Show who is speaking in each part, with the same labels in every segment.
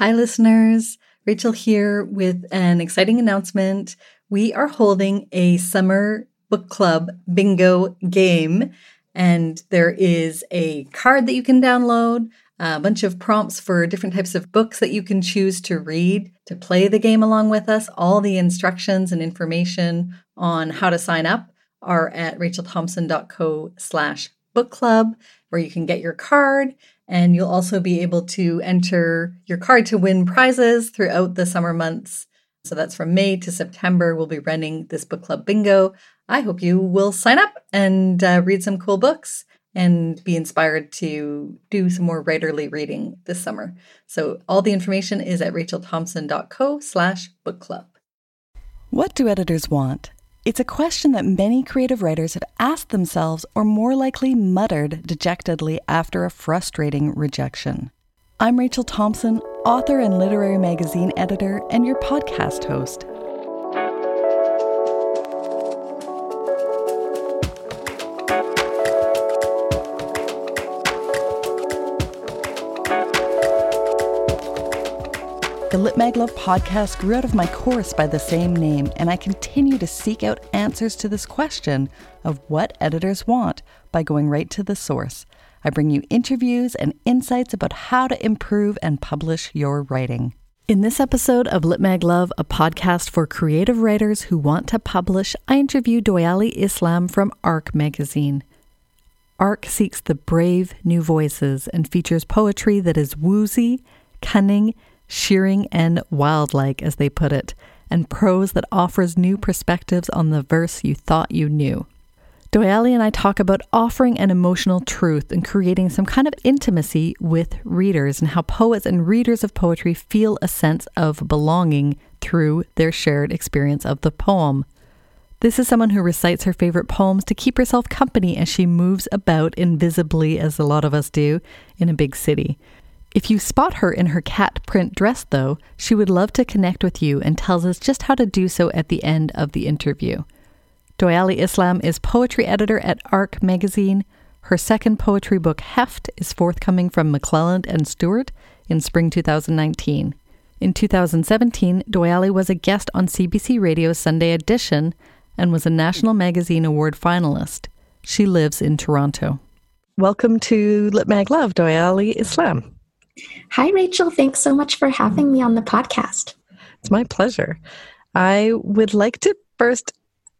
Speaker 1: Hi, listeners. Rachel here with an exciting announcement. We are holding a summer book club bingo game, and there is a card that you can download, a bunch of prompts for different types of books that you can choose to read to play the game along with us. All the instructions and information on how to sign up are at rachelthompson.co slash book club, where you can get your card and you'll also be able to enter your card to win prizes throughout the summer months. So that's from May to September. We'll be running this book club bingo. I hope you will sign up and uh, read some cool books and be inspired to do some more writerly reading this summer. So all the information is at rachelthompson.co slash book club.
Speaker 2: What do editors want? It's a question that many creative writers have asked themselves or more likely muttered dejectedly after a frustrating rejection. I'm Rachel Thompson, author and literary magazine editor, and your podcast host. The Lit Mag Love podcast grew out of my course by the same name, and I continue to seek out answers to this question of what editors want by going right to the source. I bring you interviews and insights about how to improve and publish your writing. In this episode of Lit Mag Love, a podcast for creative writers who want to publish, I interview Doyali Islam from ARC magazine. ARC seeks the brave new voices and features poetry that is woozy, cunning, shearing and wildlike, as they put it, and prose that offers new perspectives on the verse you thought you knew. Doyali and I talk about offering an emotional truth and creating some kind of intimacy with readers, and how poets and readers of poetry feel a sense of belonging through their shared experience of the poem. This is someone who recites her favorite poems to keep herself company as she moves about invisibly, as a lot of us do, in a big city. If you spot her in her cat print dress, though, she would love to connect with you and tells us just how to do so at the end of the interview. Doyali Islam is poetry editor at ARC magazine. Her second poetry book, Heft, is forthcoming from McClelland and Stewart in spring 2019. In 2017, Doyali was a guest on CBC Radio's Sunday Edition and was a National Magazine Award finalist. She lives in Toronto. Welcome to Lit Mag Love, Doyali Islam.
Speaker 3: Hi, Rachel. Thanks so much for having me on the podcast.
Speaker 2: It's my pleasure. I would like to first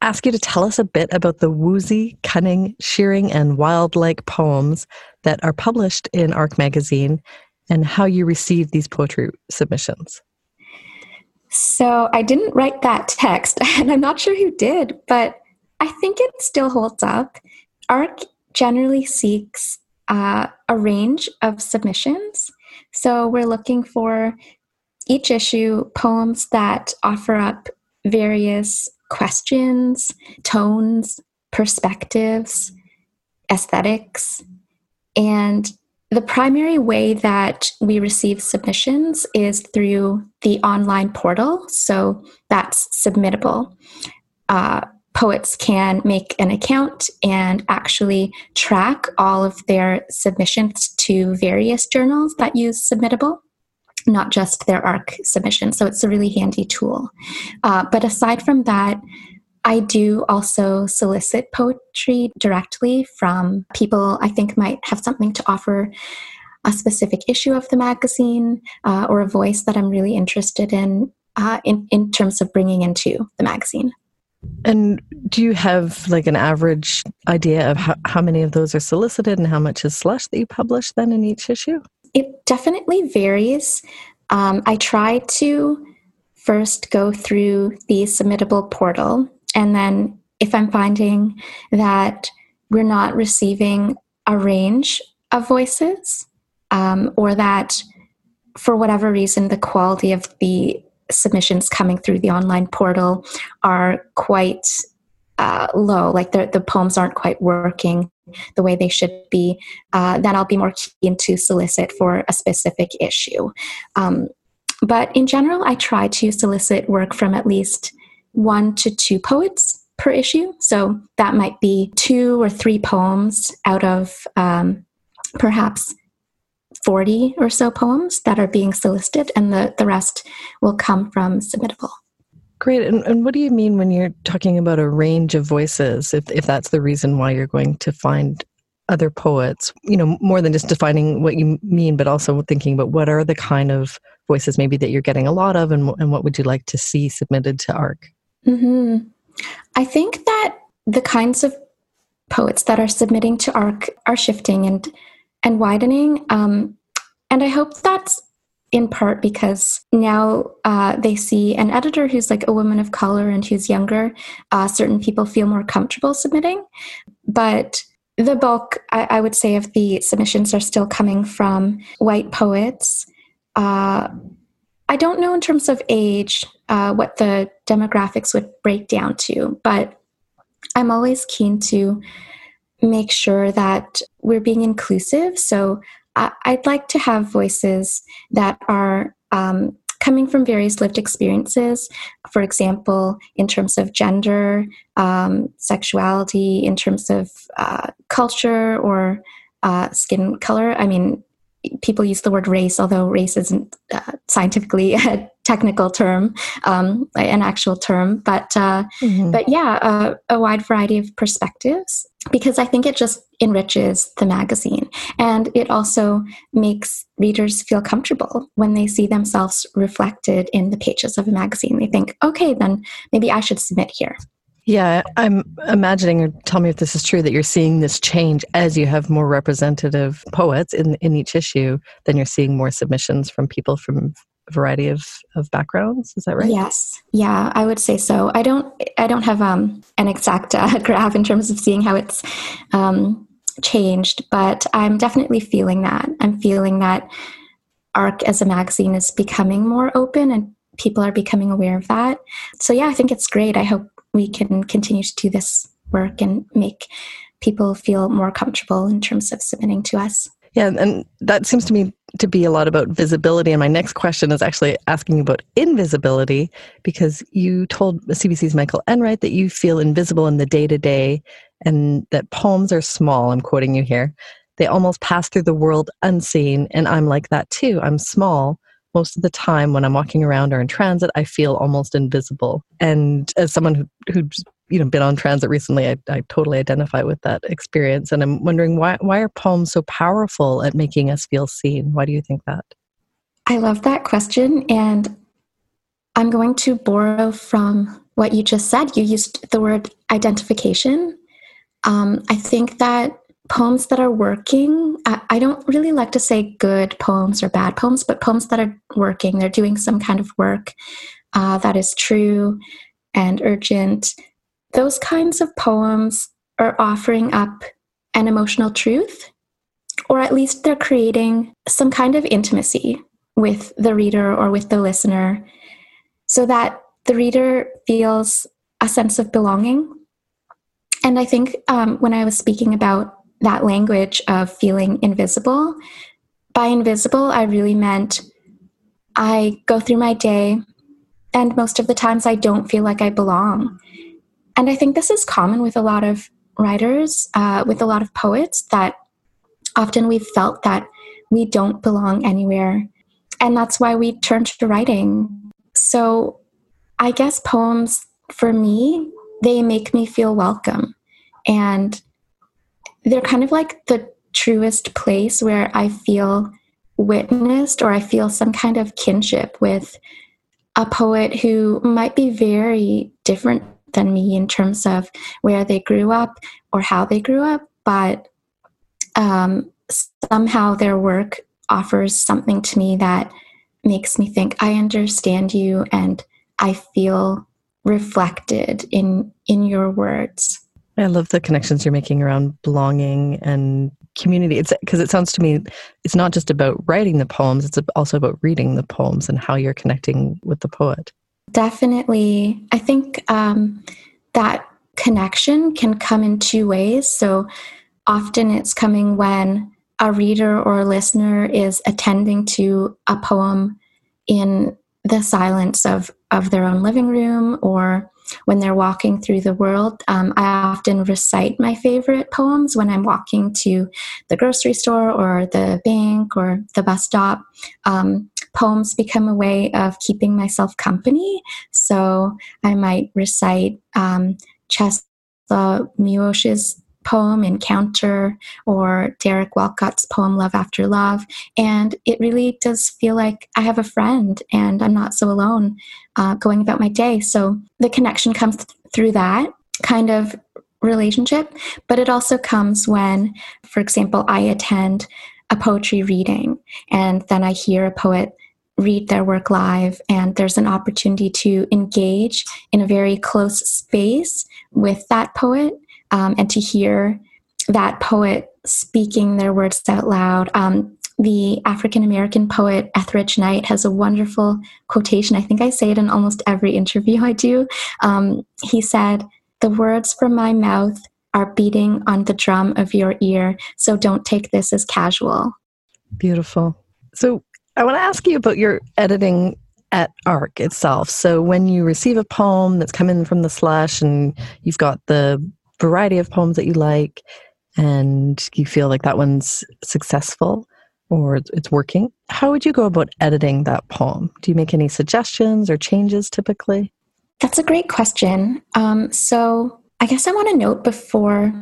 Speaker 2: ask you to tell us a bit about the woozy, cunning, shearing, and wild-like poems that are published in ARC magazine and how you received these poetry submissions.
Speaker 3: So, I didn't write that text, and I'm not sure who did, but I think it still holds up. ARC generally seeks uh, a range of submissions so we're looking for each issue poems that offer up various questions, tones, perspectives, aesthetics. And the primary way that we receive submissions is through the online portal. So that's submittable. Uh, poets can make an account and actually track all of their submissions to various journals that use Submittable, not just their ARC submission. So it's a really handy tool. Uh, but aside from that, I do also solicit poetry directly from people I think might have something to offer a specific issue of the magazine uh, or a voice that I'm really interested in, uh, in in terms of bringing into the magazine.
Speaker 2: And do you have like an average idea of how, how many of those are solicited and how much is slush that you publish then in each issue?
Speaker 3: It definitely varies. Um, I try to first go through the submittable portal, and then if I'm finding that we're not receiving a range of voices, um, or that for whatever reason the quality of the submissions coming through the online portal are quite uh, low, like the, the poems aren't quite working the way they should be, uh, then I'll be more keen to solicit for a specific issue. Um, but in general, I try to solicit work from at least one to two poets per issue. So that might be two or three poems out of um, perhaps 40 or so poems that are being solicited, and the, the rest will come from submittable.
Speaker 2: Great. And, and what do you mean when you're talking about a range of voices, if, if that's the reason why you're going to find other poets, you know, more than just defining what you mean, but also thinking about what are the kind of voices maybe that you're getting a lot of and, and what would you like to see submitted to ARC?
Speaker 3: Mm-hmm. I think that the kinds of poets that are submitting to ARC are shifting and and widening. Um, and I hope that's in part because now uh, they see an editor who's like a woman of color and who's younger. Uh, certain people feel more comfortable submitting, but the bulk, I, I, would say, of the submissions are still coming from white poets. Uh, I don't know in terms of age uh, what the demographics would break down to, but I'm always keen to make sure that we're being inclusive. So I, would like to have voices that are um, coming from various lived experiences. For example, in terms of gender, um, sexuality, in terms of uh, culture or uh, skin color. I mean, people use the word race, although race isn't uh, scientifically a technical term, um, an actual term. But uh, mm-hmm. but yeah, uh, a wide variety of perspectives because I think it just enriches the magazine, and it also makes readers feel comfortable when they see themselves reflected in the pages of a magazine. They think, okay, then maybe I should submit here.
Speaker 2: Yeah, I'm imagining, or tell me if this is true, that you're seeing this change as you have more representative poets in, in each issue, then you're seeing more submissions from people from variety of, of backgrounds. Is that right?
Speaker 3: Yes. Yeah, I would say so. I don't I don't have um, an exact uh, graph in terms of seeing how it's um, changed, but I'm definitely feeling that. I'm feeling that ARC as a magazine is becoming more open and people are becoming aware of that. So yeah, I think it's great. I hope we can continue to do this work and make people feel more comfortable in terms of submitting to us.
Speaker 2: Yeah, and that seems to me to be a lot about visibility. And my next question is actually asking you about invisibility because you told CBC's Michael Enright that you feel invisible in the day to day and that poems are small. I'm quoting you here. They almost pass through the world unseen. And I'm like that too. I'm small, most of the time when I'm walking around or in transit, I feel almost invisible. And as someone who, who's you know been on transit recently, I, I totally identify with that experience. And I'm wondering why why are poems so powerful at making us feel seen? Why do you think that?
Speaker 3: I love that question, and I'm going to borrow from what you just said. You used the word identification. Um, I think that poems that are working I, I, don't really like to say good poems or bad poems but poems that are working they're doing some kind of work uh, that is true and urgent those kinds of poems are offering up an emotional truth or at least they're creating some kind of intimacy with the reader or with the listener so that the reader feels a sense of belonging and i think um, when i was speaking about that language of feeling invisible. By invisible, I really meant I go through my day, and most of the times I don't feel like I belong. And I think this is common with a lot of writers, uh, with a lot of poets, that often we've felt that we don't belong anywhere. And that's why we turn to writing. So I guess poems, for me, they make me feel welcome. And they're kind of like the truest place where I feel witnessed or I feel some kind of kinship with a poet who might be very different than me in terms of where they grew up or how they grew up, but um, somehow their work offers something to me that makes me think I understand you and I feel reflected in in your words.
Speaker 2: I love the connections you're making around belonging and community. It's because it sounds to me it's not just about writing the poems, it's also about reading the poems and how you're connecting with the poet.
Speaker 3: Definitely. I think um, that connection can come in two ways. So often it's coming when a reader or a listener is attending to a poem in the silence of, of their own living room or when they're walking through the world. Um, I often recite my favorite poems when I'm walking to the grocery store or the bank or the bus stop. Um, poems become a way of keeping myself company. So I might recite um, Czesław Miłosz's poem Encounter or Derek Walcott's poem Love After Love. And it really does feel like I have a friend and I'm not so alone uh, going about my day. So the connection comes th- through that kind of relationship, but it also comes when, for example, I attend a poetry reading and then I hear a poet read their work live and there's an opportunity to engage in a very close space with that poet um, and to hear that poet speaking their words out loud. Um, the African American poet Etheridge Knight has a wonderful quotation. I think I say it in almost every interview I do. Um, he said, The words from my mouth are beating on the drum of your ear, so don't take this as casual.
Speaker 2: Beautiful. So I want to ask you about your editing at ARC itself. So when you receive a poem that's come in from the slush and you've got the variety of poems that you like and you feel like that one's successful or it's working, how would you go about editing that poem? Do you make any suggestions or changes typically?
Speaker 3: That's a great question. Um, so, I guess I want to note before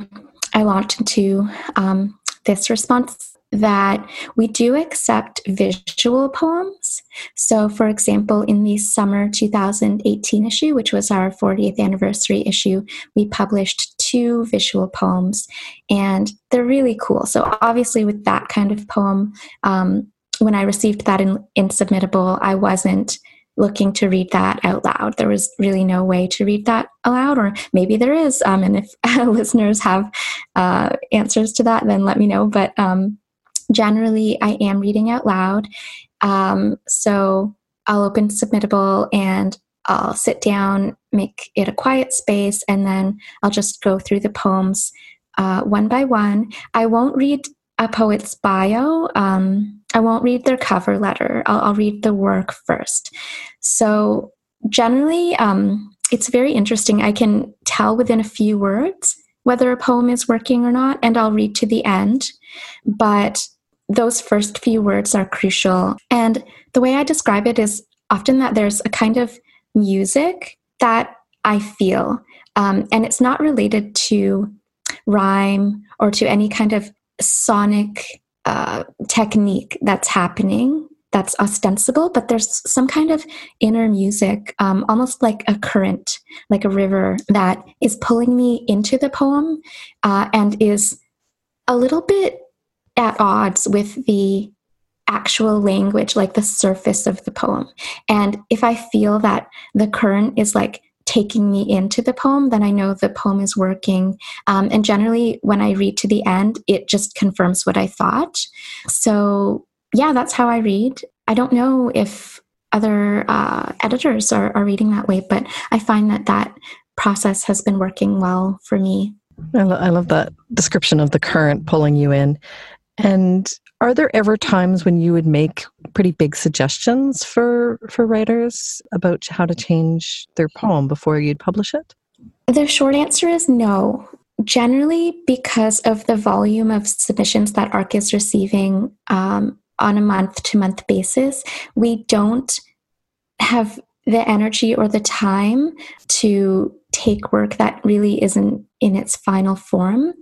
Speaker 3: I launch into um, this response that we do accept visual poems. So, for example, in the summer 2018 issue, which was our 40th anniversary issue, we published two visual poems, and they're really cool. So, obviously, with that kind of poem, um, when I received that in, in Submittable, I wasn't looking to read that out loud. There was really no way to read that aloud, or maybe there is. Um, and if listeners have uh, answers to that, then let me know. But um, generally I am reading out loud. Um, so I'll open Submittable and I'll sit down, make it a quiet space, and then I'll just go through the poems uh, one by one. I won't read a poet's bio. Um, I won't read their cover letter. I'll, I'll, read the work first. So generally, um, it's very interesting. I can tell within a few words whether a poem is working or not, and I'll read to the end. But those first few words are crucial. And the way I describe it is often that there's a kind of music that I feel, um, and it's not related to rhyme or to any kind of sonic uh, technique that's happening that's ostensible, but there's some kind of inner music, um, almost like a current, like a river, that is pulling me into the poem uh, and is a little bit at odds with the actual language, like the surface of the poem. And if I feel that the current is like taking me into the poem, then I know the poem is working. Um, and generally, when I read to the end, it just confirms what I thought. So, yeah, that's how I read. I don't know if other uh, editors are, are reading that way, but I find that that process has been working well for me.
Speaker 2: I, lo- I love that description of the current pulling you in. And are there ever times when you would make pretty big suggestions for for writers about how to change their poem before you'd publish it?
Speaker 3: The short answer is no. Generally, because of the volume of submissions that ARC is receiving um, on a month to month basis, we don't have the energy or the time to take work that really isn't in its final form.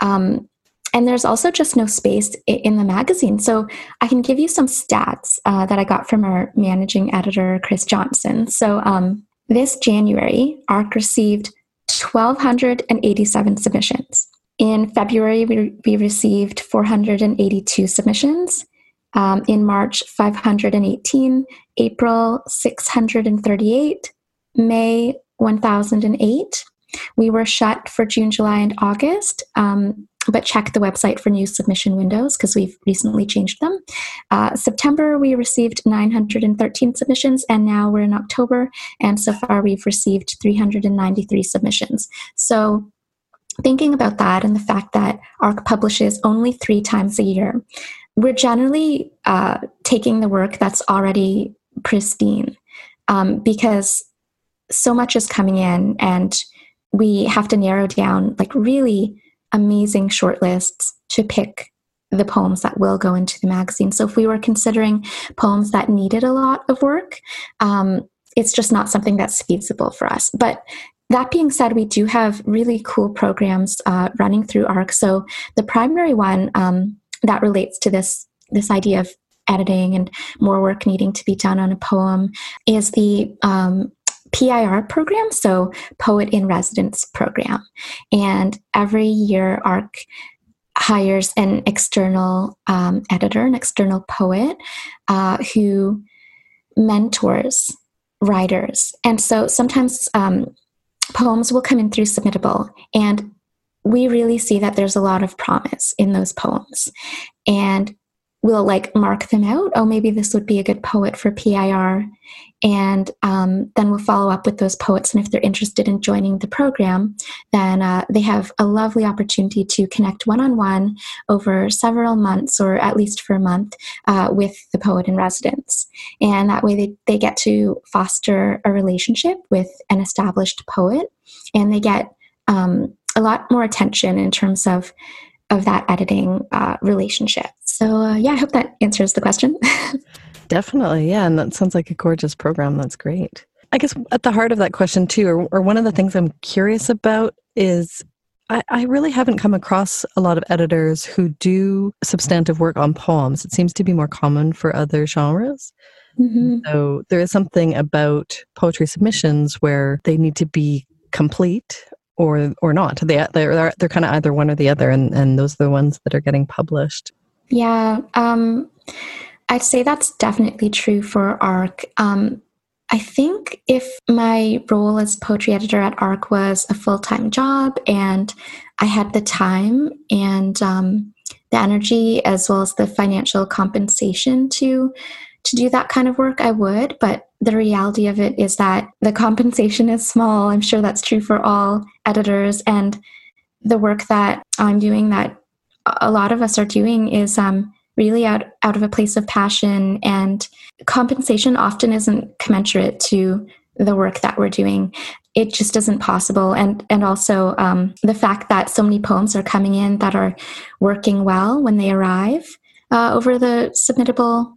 Speaker 3: Um, and there's also just no space in the magazine. So I can give you some stats uh, that I got from our managing editor, Chris Johnson. So um, this January, ARC received 1,287 submissions. In February, we, we received 482 submissions. Um, in March, 518. April, 638. May, 1008. We were shut for June, July, and August. Um, but check the website for new submission windows because we've recently changed them. Uh, September, we received 913 submissions, and now we're in October, and so far we've received 393 submissions. So, thinking about that and the fact that ARC publishes only three times a year, we're generally uh, taking the work that's already pristine um, because so much is coming in and we have to narrow down like really amazing shortlists to pick the poems that will go into the magazine. So if we were considering poems that needed a lot of work, um, it's just not something that's feasible for us. But that being said, we do have really cool programs uh, running through ARC. So the primary one um, that relates to this this idea of editing and more work needing to be done on a poem is the um, PIR program, so Poet in Residence program. And every year, ARC hires an external um, editor, an external poet uh, who mentors writers. And so sometimes um, poems will come in through Submittable, and we really see that there's a lot of promise in those poems. And we'll like mark them out. Oh, maybe this would be a good poet for PIR. And um, then we'll follow up with those poets. And if they're interested in joining the program, then uh, they have a lovely opportunity to connect one on one over several months, or at least for a month, uh, with the poet in residence. And that way they, they get to foster a relationship with an established poet and they get um, a lot more attention in terms of of that editing uh, relationship. So, uh, yeah, I hope that answers the question.
Speaker 2: Definitely. Yeah. And that sounds like a gorgeous program. That's great. I guess at the heart of that question, too, or, or one of the things I'm curious about is I, I, really haven't come across a lot of editors who do substantive work on poems. It seems to be more common for other genres. Mm-hmm. So there is something about poetry submissions where they need to be complete or or not. They they're they're kind of either one or the other, and and those are the ones that are getting published.
Speaker 3: Yeah, um, I'd say that's definitely true for ARC. Um, I think if my role as poetry editor at ARC was a full time job and I had the time and um, the energy as well as the financial compensation to to do that kind of work, I would. But the reality of it is that the compensation is small. I'm sure that's true for all editors. And the work that I'm doing, that a lot of us are doing, is um, really out, out of a place of passion. And compensation often isn't commensurate to the work that we're doing. It just isn't possible. And, and also um, the fact that so many poems are coming in that are working well when they arrive uh, over the submittable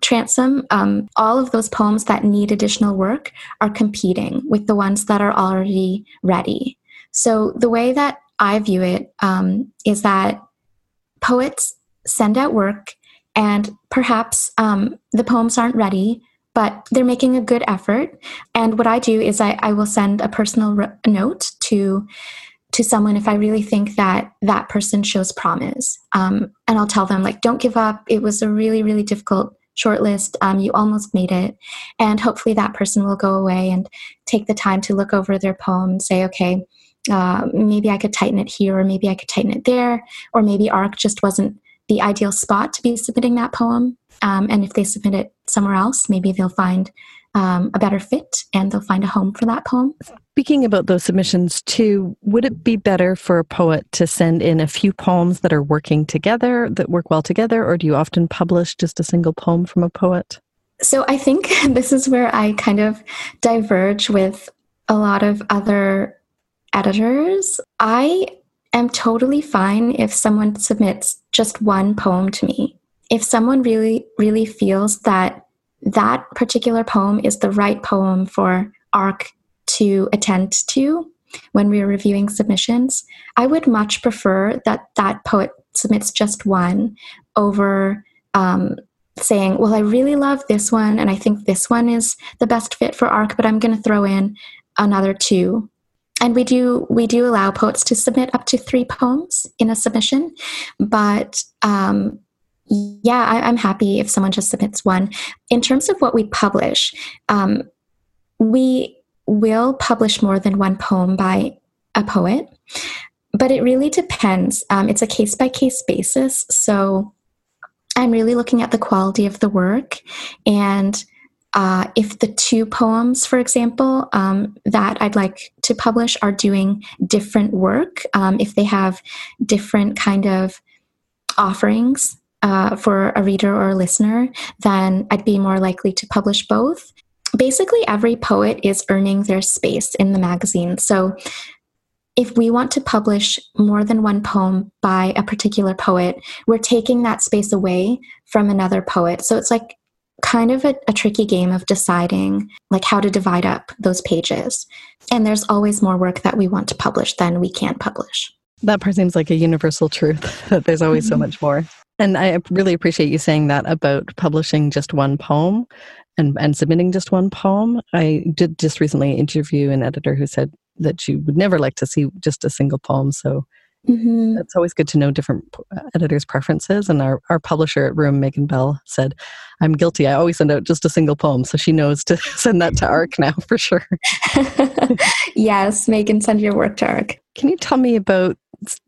Speaker 3: transom, um, all of those poems that need additional work are competing with the ones that are already ready. So the way that I view it um, is that poets send out work, and perhaps um, the poems aren't ready, but they're making a good effort. And what I do is I, I will send a personal re- note to to someone if I really think that that person shows promise. Um, and I'll tell them, like, don't give up. It was a really, really difficult shortlist, um, you almost made it. And hopefully that person will go away and take the time to look over their poem and say, okay, uh, maybe I could tighten it here, or maybe I could tighten it there, or maybe ARC just wasn't the ideal spot to be submitting that poem. Um, and if they submit it somewhere else, maybe they'll find um, a better fit and they'll find a home for that poem.
Speaker 2: Speaking about those submissions too, would it be better for a poet to send in a few poems that are working together, that work well together, or do you often publish just a single poem from a poet?
Speaker 3: So I think this is where I kind of diverge with a lot of other editors. I am totally fine if someone submits just one poem to me. If someone really, really feels that that particular poem is the right poem for ARC to attend to when we're reviewing submissions. I would much prefer that that poet submits just one over um, saying, Well, I really love this one, and I think this one is the best fit for ARC, but I'm going to throw in another two. And we do we do allow poets to submit up to three poems in a submission, but um, yeah, I, am happy if someone just submits one. In terms of what we publish, um, we will publish more than one poem by a poet, but it really depends. Um, it's a case by case basis. So I'm really looking at the quality of the work and uh, if the two poems, for example, um, that I'd like to publish are doing different work, um, if they have different kind of offerings uh, for a reader or a listener, then I'd be more likely to publish both. basically every poet is earning their space in the magazine. So if we want to publish more than one poem by a particular poet, we're taking that space away from another poet. So it's like kind of a, a, tricky game of deciding like how to divide up those pages. And there's always more work that we want to publish than we can publish.
Speaker 2: That part seems like a universal truth that there's always mm-hmm. so much more. And i really appreciate you saying that about publishing just one poem and, and submitting just one poem. I did just recently interview an editor who said that she would never like to see just a single poem so Mm-hmm. It's always good to know different uh, editors' preferences. And our, our publisher at Room, Meghan Bell, said, I'm guilty. I always send out just a single poem. So she knows to send that to ARC now for sure.
Speaker 3: yes, Meghan, send your work to ARC.
Speaker 2: Can you tell me about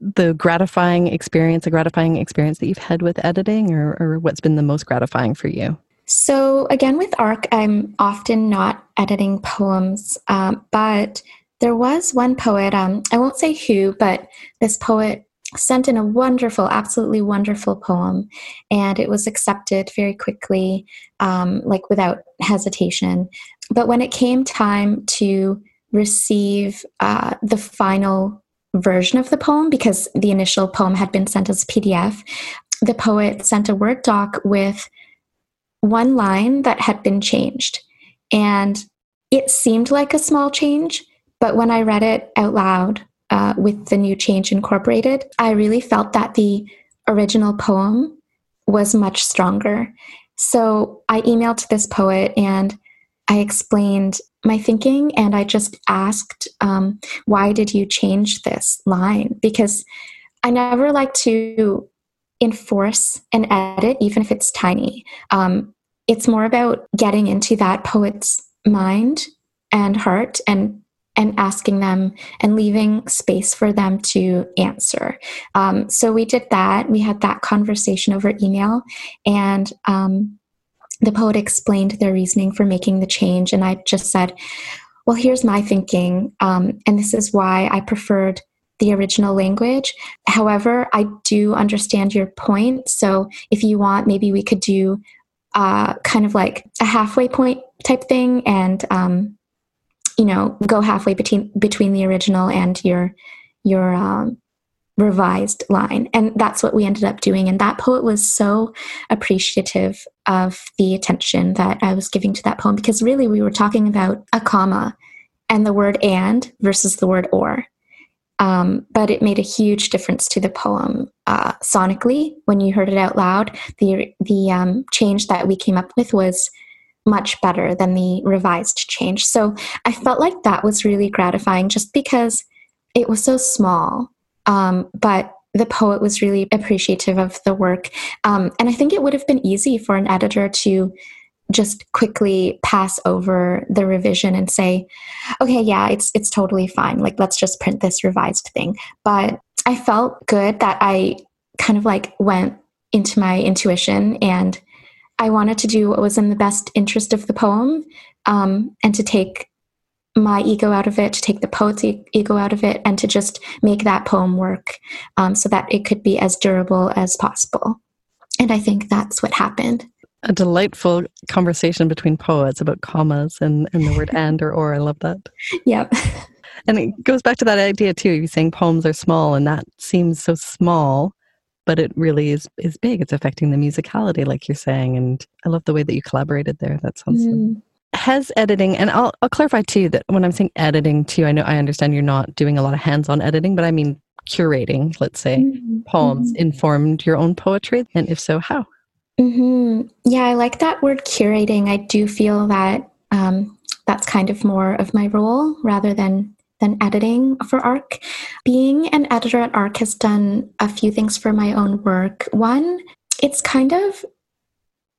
Speaker 2: the gratifying experience, a gratifying experience that you've had with editing, or, or what's been the most gratifying for you?
Speaker 3: So, again, with ARC, I'm often not editing poems, um, but there was one poet, um, I won't say who, but this poet sent in a wonderful, absolutely wonderful poem, and it was accepted very quickly, um, like without hesitation. But when it came time to receive uh, the final version of the poem, because the initial poem had been sent as PDF, the poet sent a Word doc with one line that had been changed. And it seemed like a small change, but when I read it out loud uh, with the new change incorporated, I really felt that the original poem was much stronger. So I emailed this poet and I explained my thinking and I just asked, um, why did you change this line? Because I never like to enforce an edit, even if it's tiny. Um, it's more about getting into that poet's mind and heart and and asking them and leaving space for them to answer. Um, so we did that. We had that conversation over email, and um, the poet explained their reasoning for making the change. And I just said, Well, here's my thinking, um, and this is why I preferred the original language. However, I do understand your point. So if you want, maybe we could do uh, kind of like a halfway point type thing and um, you know go halfway between between the original and your your um, revised line. And that's what we ended up doing. And that poet was so appreciative of the attention that i was giving to that poem because really we were talking about a comma and the word and versus the word or. Um, but it made a huge difference to the poem uh, sonically. When you heard it out loud the the um, change that we came up with was much better than the revised change. So I felt like that was really gratifying just because it was so small. Um, but the poet was really appreciative of the work. Um, and I think it would have been easy for an editor to just quickly pass over the revision and say, okay, yeah, it's it's totally fine. Like let's just print this revised thing. But I felt good that I kind of like went into my intuition and I wanted to do what was in the best interest of the poem um, and to take my ego out of it, to take the poet's e- ego out of it, and to just make that poem work um, so that it could be as durable as possible. And I think that's what happened.
Speaker 2: A delightful conversation between poets about commas and, and the word and or or. I love that.
Speaker 3: Yep.
Speaker 2: And it goes back to that idea too. You're saying poems are small, and that seems so small but it really is is big. It's affecting the musicality, like you're saying, and I love the way that you collaborated there. That sounds. Mm. Has editing, and I'll I'll clarify too that when I'm saying editing too, I know I understand you're not doing a lot of hands-on editing, but I mean curating, let's say, mm-hmm. poems mm-hmm. informed your own poetry, and if so, how?
Speaker 3: Mm-hmm. Yeah, I like that word curating. I do feel that um, that's kind of more of my role rather than than editing for ARC. Being an editor at ARC has done a few things for my own work. One, it's kind of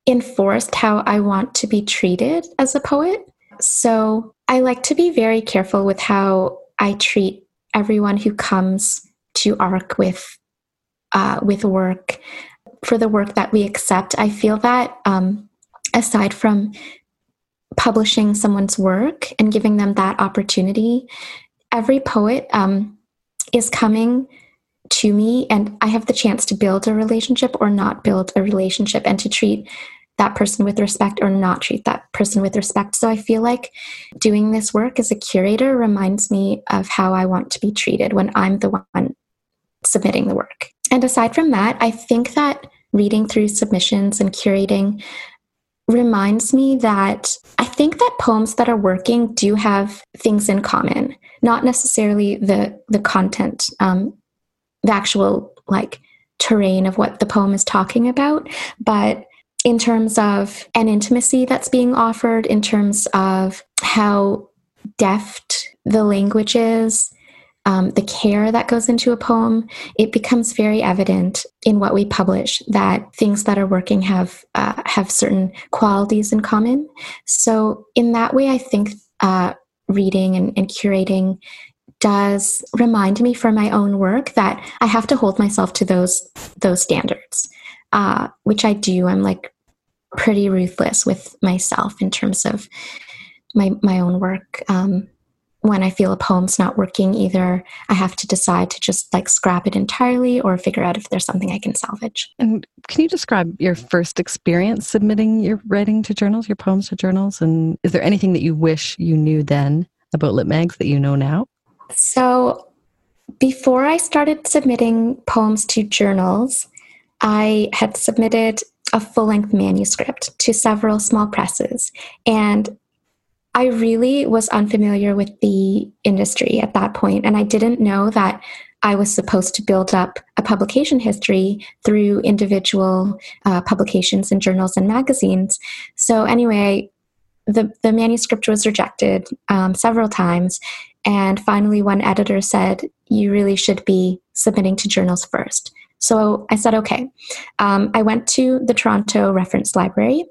Speaker 3: enforced how I want to be treated as a poet. So I like to be very careful with how I treat everyone who comes to ARC with uh, with work for the work that we accept. I feel that um, aside from publishing someone's work and giving them that opportunity, every poet um, is coming to me and I have the chance to build a relationship or not build a relationship and to treat that person with respect or not treat that person with respect. So I feel like doing this work as a curator reminds me of how I want to be treated when I'm the one submitting the work. And aside from that, I think that reading through submissions and curating reminds me that I think that poems that are working do have things in common, not necessarily the the content, um, the actual like terrain of what the poem is talking about, but in terms of an intimacy that's being offered, in terms of how deft the language is, um, the care that goes into a poem, it becomes very evident in what we publish that things that are working have uh, have certain qualities in common. So in that way, I think uh, reading and, and curating does remind me for my own work that I have to hold myself to those those standards, uh, which I do. I'm like pretty ruthless with myself in terms of my my own work. Um, when I feel a poem's not working, either I have to decide to just like scrap it entirely or figure out if there's something I can salvage.
Speaker 2: And can you describe your first experience submitting your writing to journals, your poems to journals? And is there anything that you wish you knew then about Lit Mags that you know now?
Speaker 3: So, before I started submitting poems to journals, I had submitted a full length manuscript to several small presses. And I really was unfamiliar with the industry at that point, and I didn't know that I was supposed to build up a publication history through individual uh, publications and journals and magazines. So, anyway, the, the manuscript was rejected um, several times, and finally, one editor said, You really should be submitting to journals first. So I said, Okay. Um, I went to the Toronto Reference Library,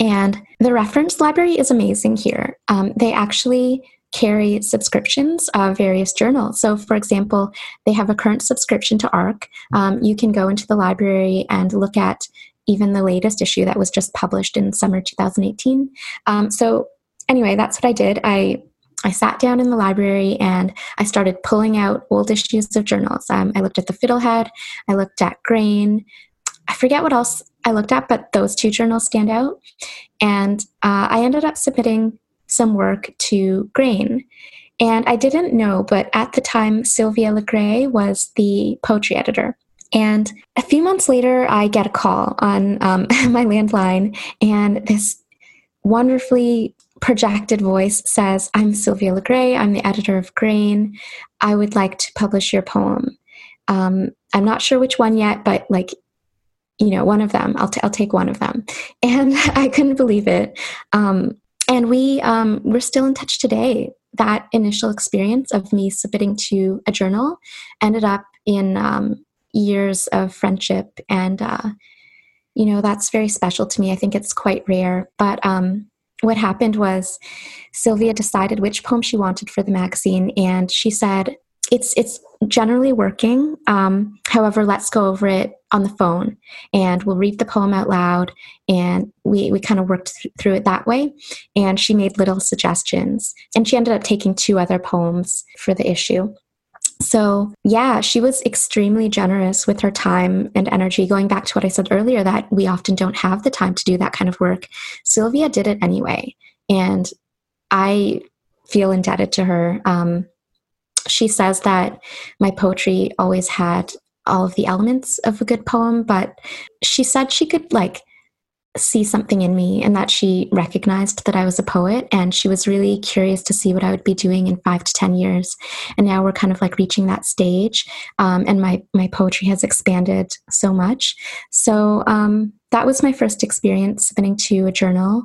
Speaker 3: and the reference library is amazing here. Um, they actually carry subscriptions of various journals. So, for example, they have a current subscription to ARC. Um, you can go into the library and look at even the latest issue that was just published in summer 2018. Um, so, anyway, that's what I did. I I sat down in the library and I started pulling out old issues of journals. Um, I looked at the Fiddlehead, I looked at Grain. I forget what else I looked at, but those two journals stand out. And uh, I ended up submitting some work to Grain. And I didn't know, but at the time, Sylvia Legris was the poetry editor. And a few months later, I get a call on um, my landline, and this wonderfully projected voice says, I'm Sylvia Legris, I'm the editor of Grain. I would like to publish your poem. Um, I'm not sure which one yet, but like, you know, one of them. I'll, t- I'll take one of them. And I couldn't believe it. Um, and we um, we're still in touch today. That initial experience of me submitting to a journal ended up in um, years of friendship, and uh, you know that's very special to me. I think it's quite rare, but um, what happened was Sylvia decided which poem she wanted for the magazine, and she said, "It's it's generally working. Um, however, let's go over it on the phone, and we'll read the poem out loud." And we we kind of worked th- through it that way. And she made little suggestions, and she ended up taking two other poems for the issue. So, yeah, she was extremely generous with her time and energy. Going back to what I said earlier, that we often don't have the time to do that kind of work. Sylvia did it anyway. And I feel indebted to her. Um, she says that my poetry always had all of the elements of a good poem, but she said she could like see something in me and that she recognized that I was a poet and she was really curious to see what I would be doing in five to 10 years. And now we're kind of like reaching that stage. Um, and my, my poetry has expanded so much. So um, that was my first experience submitting to a journal.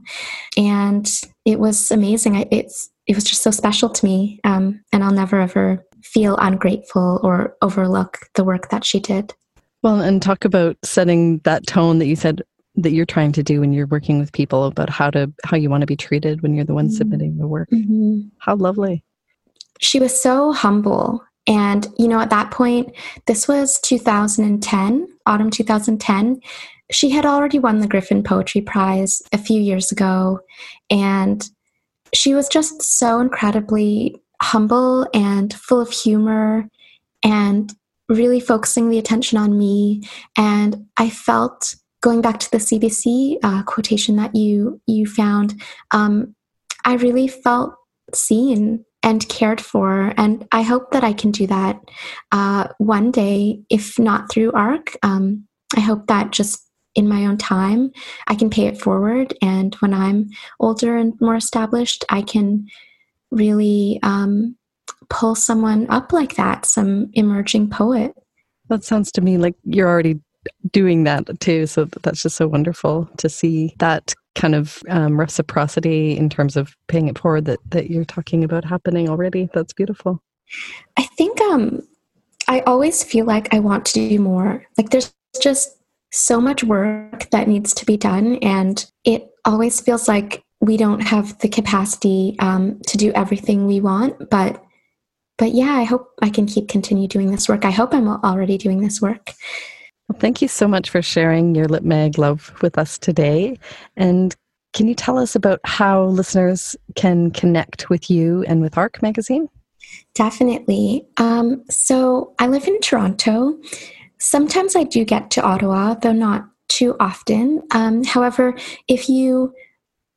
Speaker 3: And it was amazing. I, it's, it was just so special to me. Um, and I'll never ever feel ungrateful or overlook the work that she did.
Speaker 2: Well, and talk about setting that tone that you said that you're trying to do when you're working with people about how to how you want to be treated when you're the one mm-hmm. submitting the work. Mm-hmm. How lovely.
Speaker 3: She was so humble. And, you know, at that point, this was 2010, autumn 2010. She had already won the Griffin Poetry Prize a few years ago. And she was just so incredibly humble and full of humor and really focusing the attention on me. And I felt going back to the CBC uh, quotation that you you found, um, I really felt seen and cared for, and I hope that I can do that uh, one day, if not through ARC. Um, I hope that just in my own time, I can pay it forward, and when I'm older and more established, I can really um, pull someone up like that, some emerging poet.
Speaker 1: That sounds to me like you're already doing that too. So that's just so wonderful to see that kind of um, reciprocity in terms of paying it forward that, that you're talking about happening already. That's beautiful.
Speaker 3: I think um, I always feel like I want to do more. Like there's just so much work that needs to be done, and it always feels like we don't have the capacity um, to do everything we want. But but yeah, I hope I can keep continue doing this work. I hope I'm already doing this work.
Speaker 1: Well, thank you so much for sharing your Lit Mag love with us today. And can you tell us about how listeners can connect with you and with ARC magazine?
Speaker 3: Definitely. Um, so I live in Toronto. Sometimes I do get to Ottawa, though not too often. Um, however, if you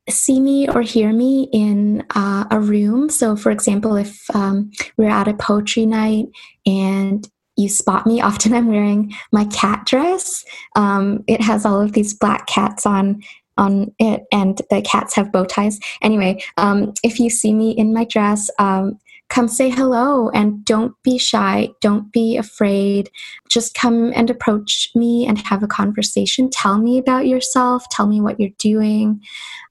Speaker 3: see me or hear me in uh, a room, so for example, if um, we're at a poetry night and you spot me. Often I'm wearing my cat dress. Um, it has all of these black cats on on it, and the cats have bow ties. Anyway, um, if you see me in my dress, um, come say hello and don't be shy. Don't be afraid. Just come and approach me and have a conversation. Tell me about yourself. Tell me what you're doing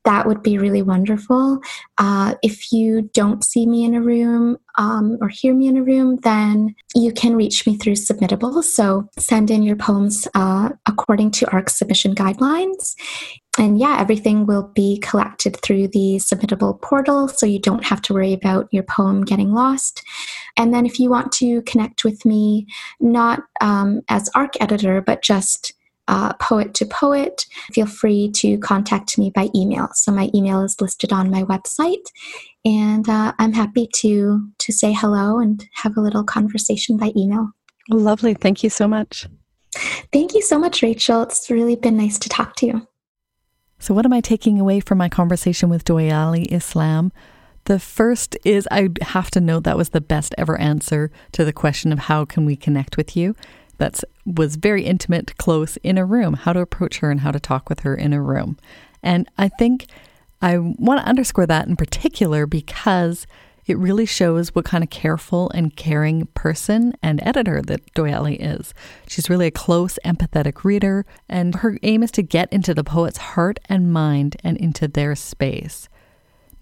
Speaker 3: that would be really wonderful. Uh, if you don't see me in a room um, or hear me in a room, then you can reach me through Submittable. So send in your poems uh, according to ARC submission guidelines. And yeah, everything will be collected through the Submittable portal, so you don't have to worry about your poem getting lost. And then if you want to connect with me, not um, as ARC editor, but just uh, poet to poet, feel free to contact me by email. So my email is listed on my website, and uh, I'm happy to to say hello and have a little conversation by email.
Speaker 1: Lovely. Thank you so much.
Speaker 3: Thank you so much, Rachel. It's really been nice to talk to you.
Speaker 1: So, what am I taking away from my conversation with Doyali Islam? The first is I have to note that was the best ever answer to the question of how can we connect with you that was very intimate, close in a room, how to approach her and how to talk with her in a room. And I think I want to underscore that in particular because it really shows what kind of careful and caring person and editor that Doyali is. She's really a close, empathetic reader, and her aim is to get into the poet's heart and mind and into their space.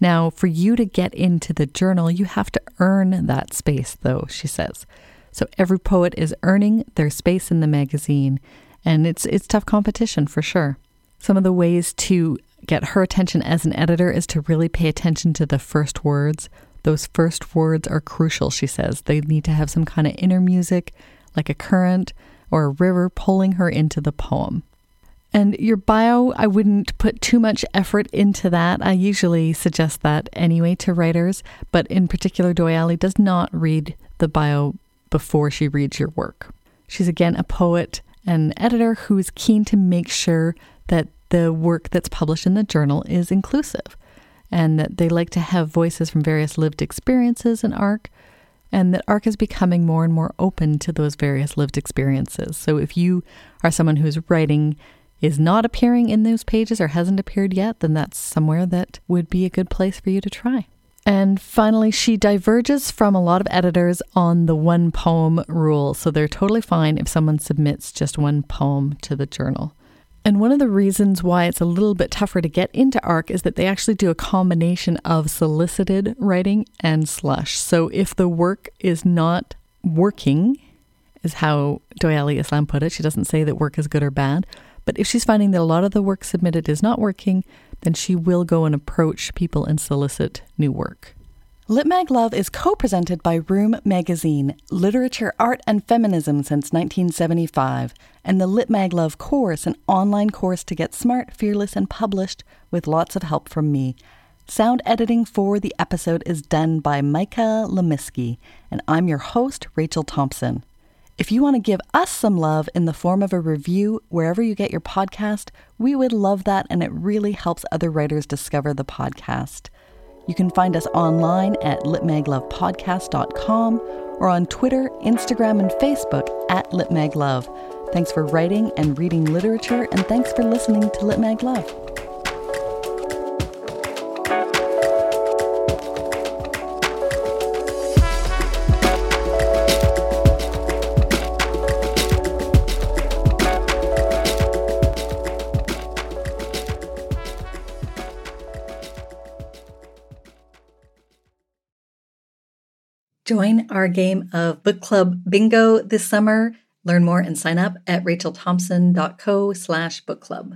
Speaker 1: Now, for you to get into the journal, you have to earn that space, though, she says. So every poet is earning their space in the magazine, and it's it's tough competition for sure. Some of the ways to get her attention as an editor is to really pay attention to the first words. Those first words are crucial, she says. They need to have some kind of inner music, like a current or a river pulling her into the poem. And your bio, I wouldn't put too much effort into that. I usually suggest that anyway to writers, but in particular, Doyali does not read the bio before she reads your work. She's again a poet and editor who's keen to make sure that the work that's published in the journal is inclusive and that they like to have voices from various lived experiences in ARC and that ARC is becoming more and more open to those various lived experiences. So if you are someone whose writing is not appearing in those pages or hasn't appeared yet, then that's somewhere that would be a good place for you to try. And finally, she diverges from a lot of editors on the one poem rule. So they're totally fine if someone submits just one poem to the journal. And one of the reasons why it's a little bit tougher to get into ARC is that they actually do a combination of solicited writing and slush. So if the work is not working, is how Doyali Islam put it, she doesn't say that work is good or bad, but if she's finding that a lot of the work submitted is not working, then she will go and approach people and solicit new work. Lit Mag Love is co presented by Room Magazine, Literature, Art, and Feminism since 1975, and the Lit Mag Love course, an online course to get smart, fearless, and published with lots of help from me. Sound editing for the episode is done by Micah Lemisky, and I'm your host, Rachel Thompson.
Speaker 2: If you want to give us some love in the form of a review wherever you get your podcast, we would love that and it really helps other writers discover the podcast. You can find us online at litmaglovepodcast.com or on Twitter, Instagram, and Facebook at litmaglove. Thanks for writing and reading literature, and thanks for listening to Lit Mag Love.
Speaker 1: Join our game of book club bingo this summer. Learn more and sign up at rachelthompson.co slash book club.